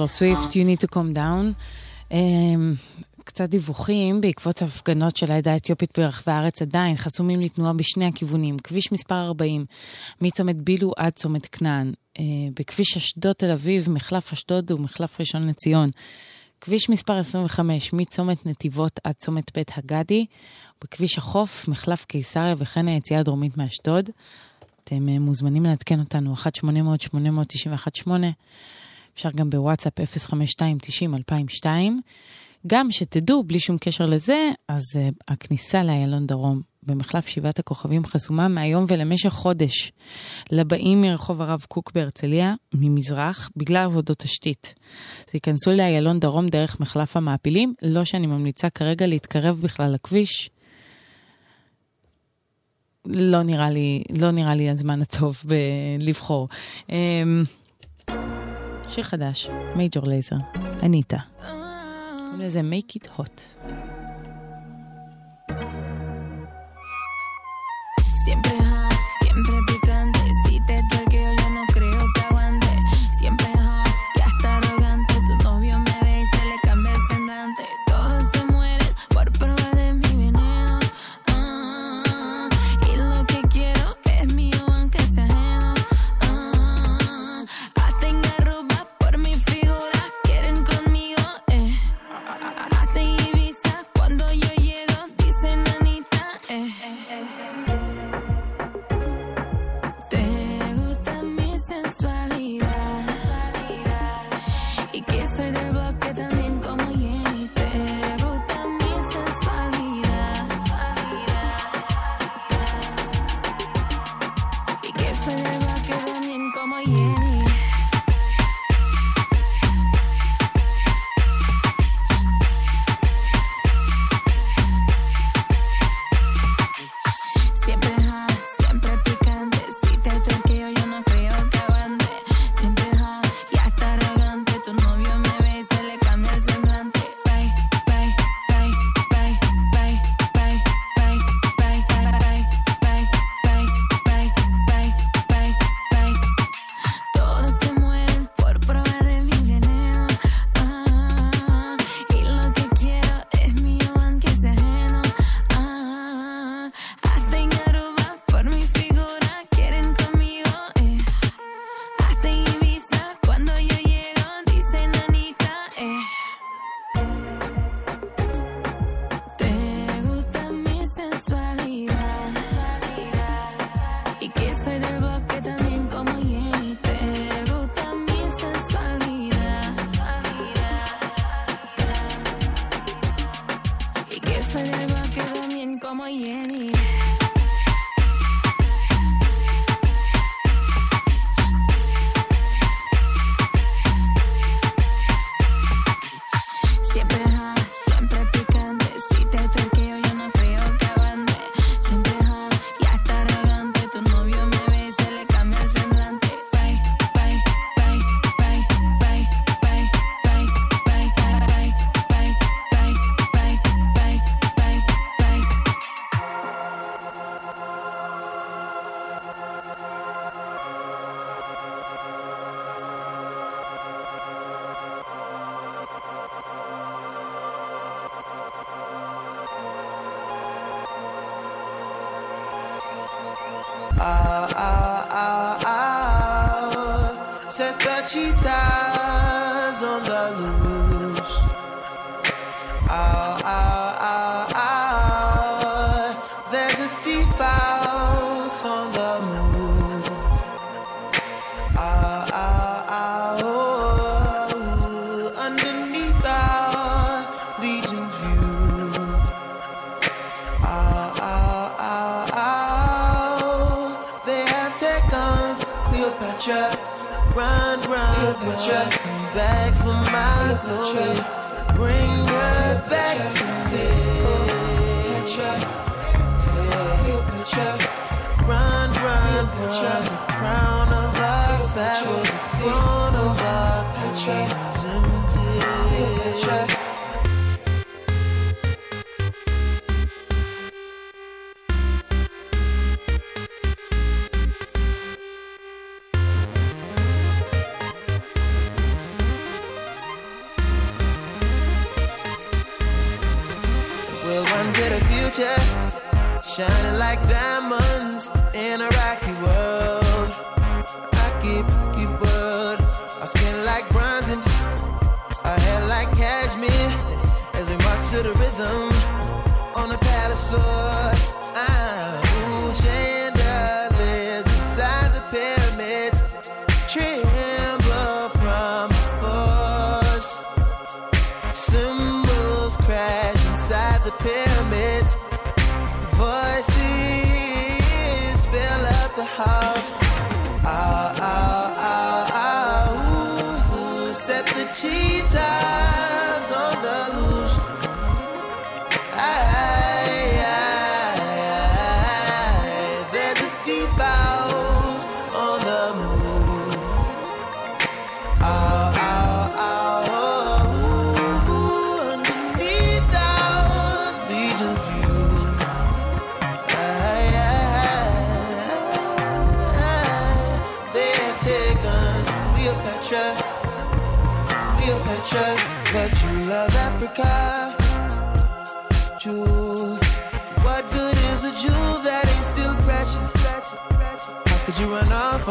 טיילור סוויפט, You need to come down. Um, קצת דיווחים בעקבות הפגנות של העדה האתיופית ברחבי הארץ עדיין חסומים לתנועה בשני הכיוונים. כביש מספר 40 מצומת בילו עד צומת כנען. Uh, בכביש אשדוד תל אביב, מחלף אשדוד ומחלף ראשון לציון. כביש מספר 25 מצומת נתיבות עד צומת בית הגדי. בכביש החוף, מחלף קיסריה וכן היציאה הדרומית מאשדוד. אתם אה, מוזמנים לעדכן אותנו, 1-800-891-8. אפשר גם בוואטסאפ 052-90-2002. גם שתדעו, בלי שום קשר לזה, אז uh, הכניסה לאיילון דרום במחלף שבעת הכוכבים חסומה מהיום ולמשך חודש לבאים מרחוב הרב קוק בהרצליה, ממזרח, בגלל עבודות תשתית. אז ייכנסו לאיילון דרום דרך מחלף המעפילים, לא שאני ממליצה כרגע להתקרב בכלל לכביש. לא נראה לי, לא נראה לי הזמן הטוב ב- לבחור. Um, שיר חדש, מייג'ור לייזר, אניטה. קוראים לזה make it hot. Siempre future, shining like diamonds in a rocky world. Rocky, rocky world. Our skin like bronzing, our hair like cashmere. As we march to the rhythm on the palace floor.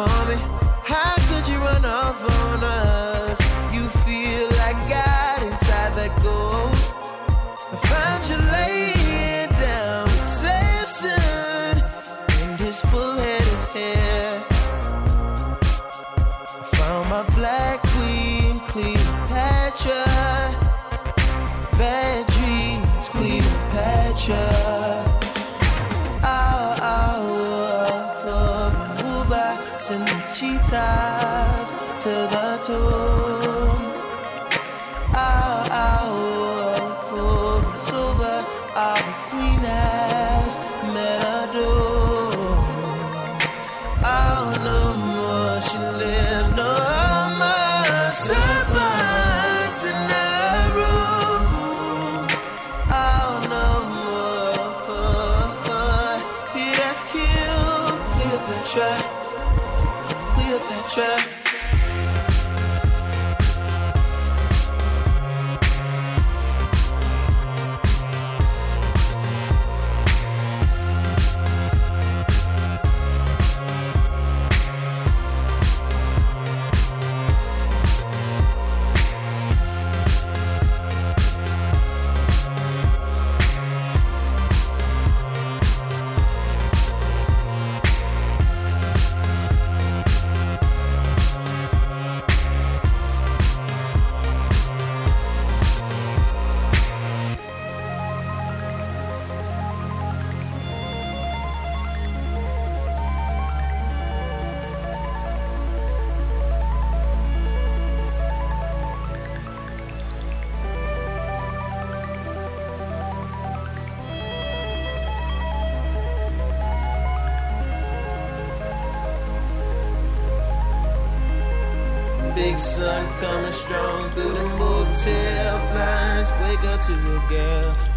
for me.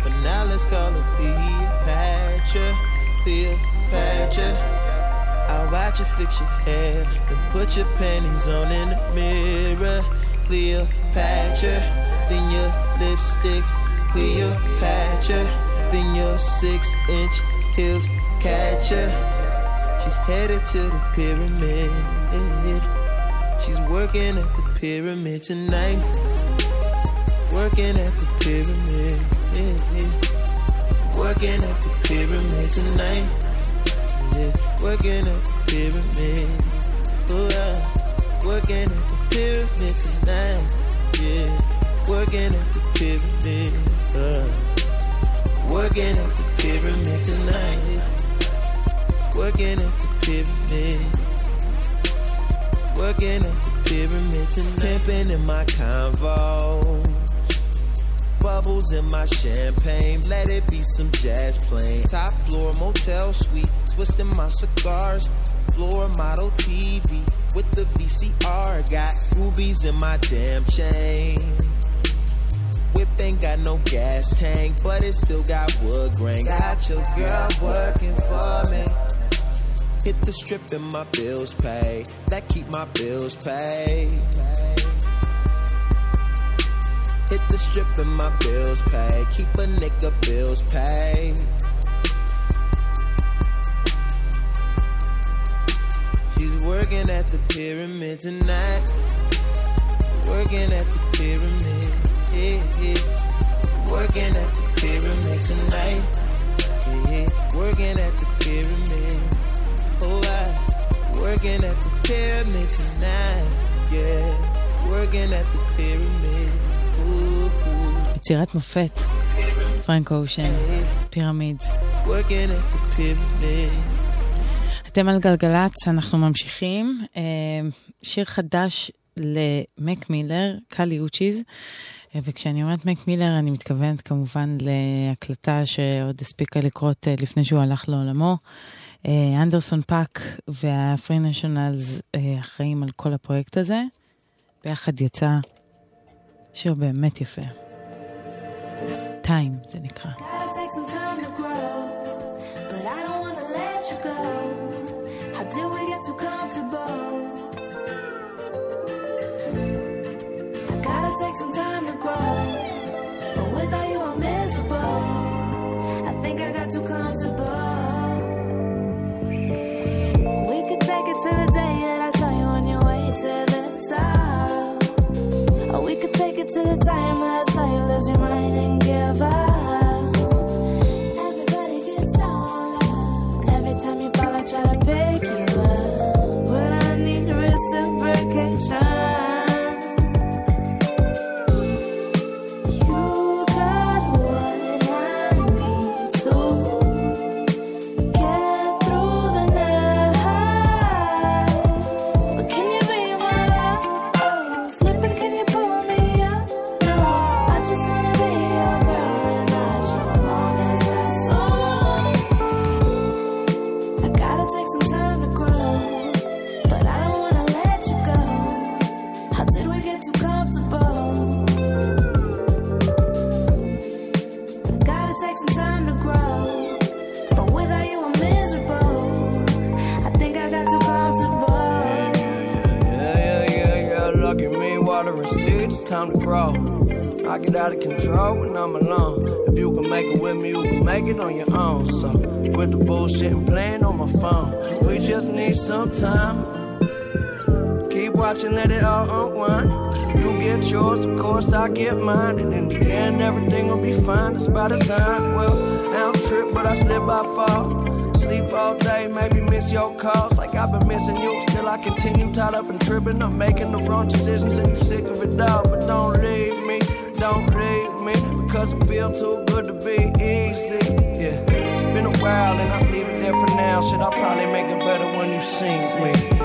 For now, let's call her Cleopatra. Cleopatra. I'll watch you fix your hair. Then put your panties on in the mirror. Cleopatra. Then your lipstick. Cleopatra. Then your six inch heels catch her. She's headed to the pyramid. She's working at the pyramid tonight. Working at the pyramid. Working at the pyramid tonight. Yeah. Working at the pyramid. Oh, yeah. Working at the pyramid tonight. Yeah. Working at the pyramid. Uh. Working at the pyramid tonight. Working at the pyramid. Working at the pyramid tonight. Pimping in my convo. Bubbles in my champagne. Let it be some jazz playing. Top floor motel suite. Twisting my cigars. Floor model TV with the VCR. Got rubies in my damn chain. Whip ain't got no gas tank, but it still got wood grain. Got your girl working for me. Hit the strip and my bills pay. That keep my bills paid. Hit the strip and my bills pay. Keep a nigga bills pay. She's working at the pyramid tonight. Working at the pyramid. Yeah, yeah. Working at the pyramid tonight. Yeah, working at the pyramid. Oh, I working at the pyramid tonight. Yeah, working at the pyramid. יצירת מופת, פרנק אושן, פירמידס. אתם על גלגלצ, אנחנו ממשיכים. אה, שיר חדש למק מילר, קלי אוצ'יז. אה, וכשאני אומרת מק מילר, אני מתכוונת כמובן להקלטה שעוד הספיקה לקרות אה, לפני שהוא הלך לעולמו. אנדרסון פאק וה Free Nationals אחראים על כל הפרויקט הזה. ביחד יצא שיר באמת יפה. טיים זה נקרא. Gotta take some time to grow, but I don't wanna let you go. How did we get too comfortable? I gotta take some time to grow, but without you I'm miserable. I think I got too comfortable. We could take it to the day that I saw you on your way to the it to the time that I saw you lose your mind and give up. Everybody gets down on luck. Every time you fall, I try to pick get out of control when I'm alone. If you can make it with me, you can make it on your own. So quit the bullshit and playing on my phone. We just need some time. Keep watching, let it all unwind. You get yours, of course I get mine. And in the end, everything will be fine. It's by design. Well, I don't trip, but I slip, I fall. Sleep all day, maybe miss your calls like I've been missing you. Still, I continue tied up and tripping. I'm making the wrong decisions and you sick of it all. But don't leave don't leave me because it feel too good to be easy. Yeah, it's been a while and I'll leave it there for now. Shit, I'll probably make it better when you see me.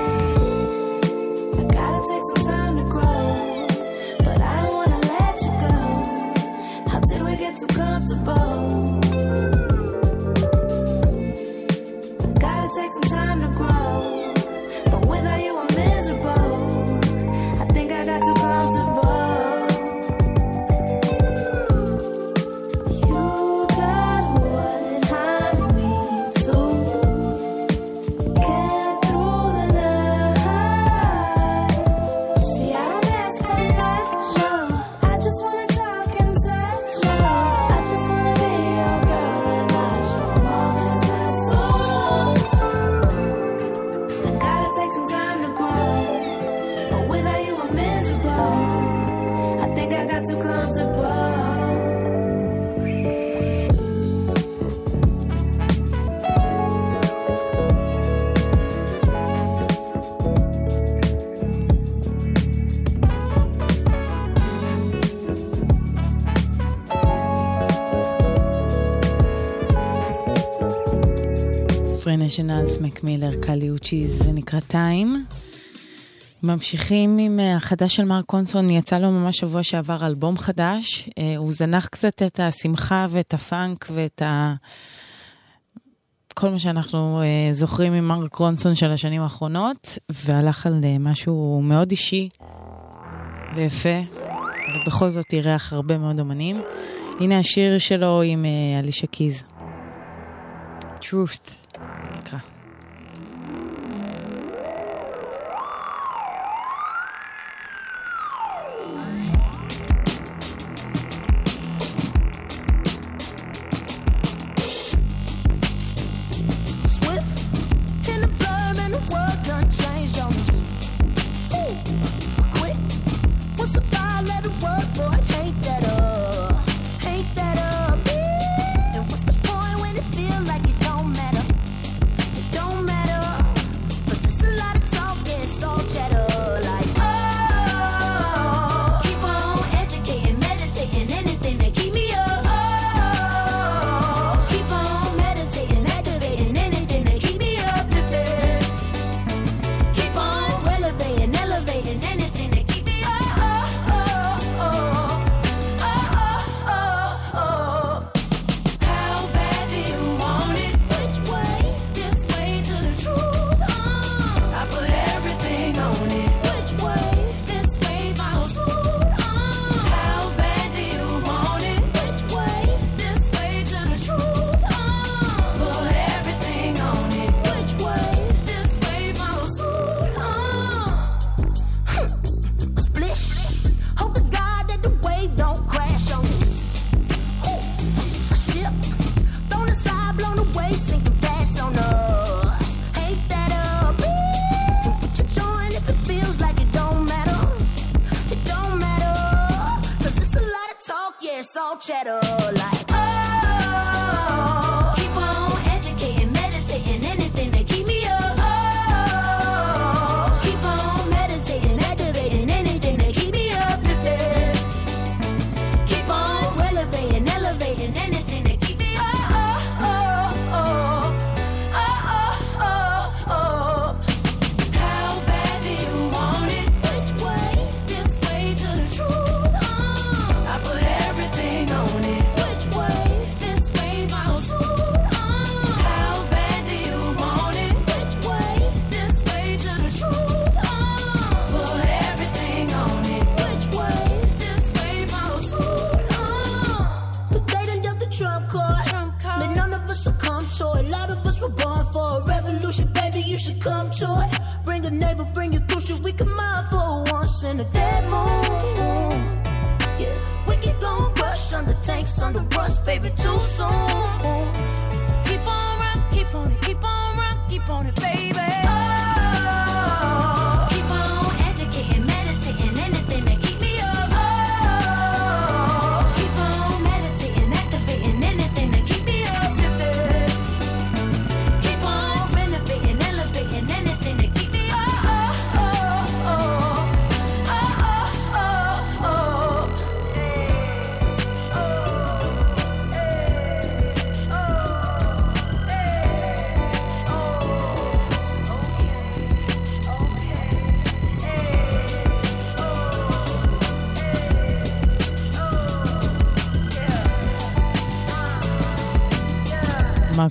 פרי נשיונלס, מק מילר, קלי אוצ'יז, זה נקרא טיים. ממשיכים עם אה, החדש של מרק קונסון, יצא לו ממש שבוע שעבר אלבום חדש. אה, הוא זנח קצת את השמחה ואת הפאנק ואת ה... כל מה שאנחנו אה, זוכרים ממרק קונסון של השנים האחרונות, והלך על משהו מאוד אישי ויפה, ובכל זאת אירח הרבה מאוד אמנים. הנה השיר שלו עם אלישה קיז. Truth.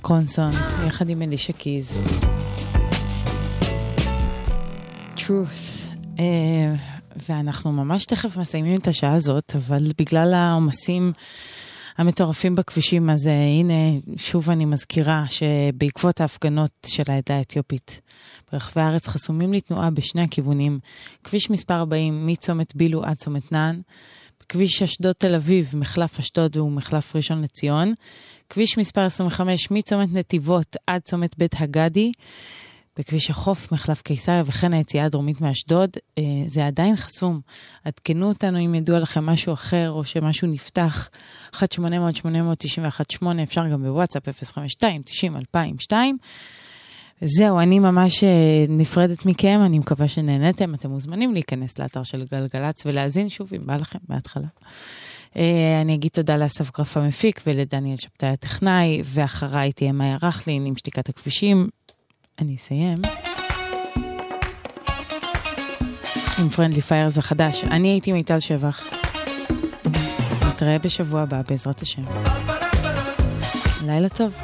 מרק רונסון, יחד עם אלישה קיז. truth. אה, ואנחנו ממש תכף מסיימים את השעה הזאת, אבל בגלל העומסים המטורפים בכבישים, אז אה, הנה, שוב אני מזכירה שבעקבות ההפגנות של העדה האתיופית ברחבי הארץ חסומים לתנועה בשני הכיוונים. כביש מספר 40 מצומת בילו עד צומת נען, כביש אשדוד תל אביב, מחלף אשדוד ומחלף ראשון לציון, כביש מספר 25 מצומת נתיבות עד צומת בית הגדי, בכביש החוף, מחלף קיסריה וכן היציאה הדרומית מאשדוד, אה, זה עדיין חסום. עדכנו אותנו אם ידוע לכם משהו אחר או שמשהו נפתח, 1-800-891-8, אפשר גם בוואטסאפ 052-90-2002. זהו, אני ממש אה, נפרדת מכם, אני מקווה שנהנתם. אתם מוזמנים להיכנס לאתר של גלגלצ ולהאזין שוב אם בא לכם מההתחלה. אה, אני אגיד תודה לאסף גרף המפיק ולדניאל שבתאי הטכנאי, ואחריי תהיה מאיה רכלין עם שתיקת הכבישים. אני אסיים. עם פרנדלי פיירס החדש. אני הייתי מיטל שבח. נתראה בשבוע הבא בעזרת השם. לילה טוב,